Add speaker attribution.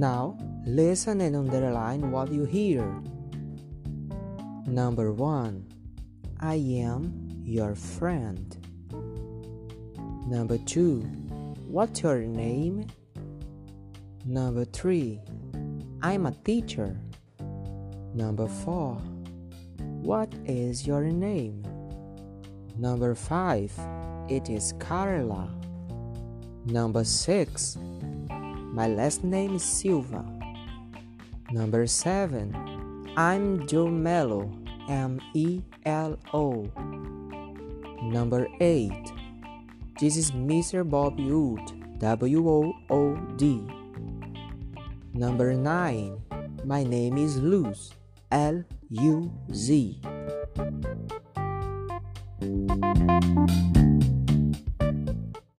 Speaker 1: Now, listen and underline what you hear. Number one, I am your friend. Number two, what's your name? Number three, I'm a teacher. Number four, what is your name? Number five, it is Carla. Number six, my last name is Silva. Number seven, I'm Joe Melo. M E L O. Number 8. This is Mr. Bob Wood. W O O D. Number 9. My name is Luz. L U Z.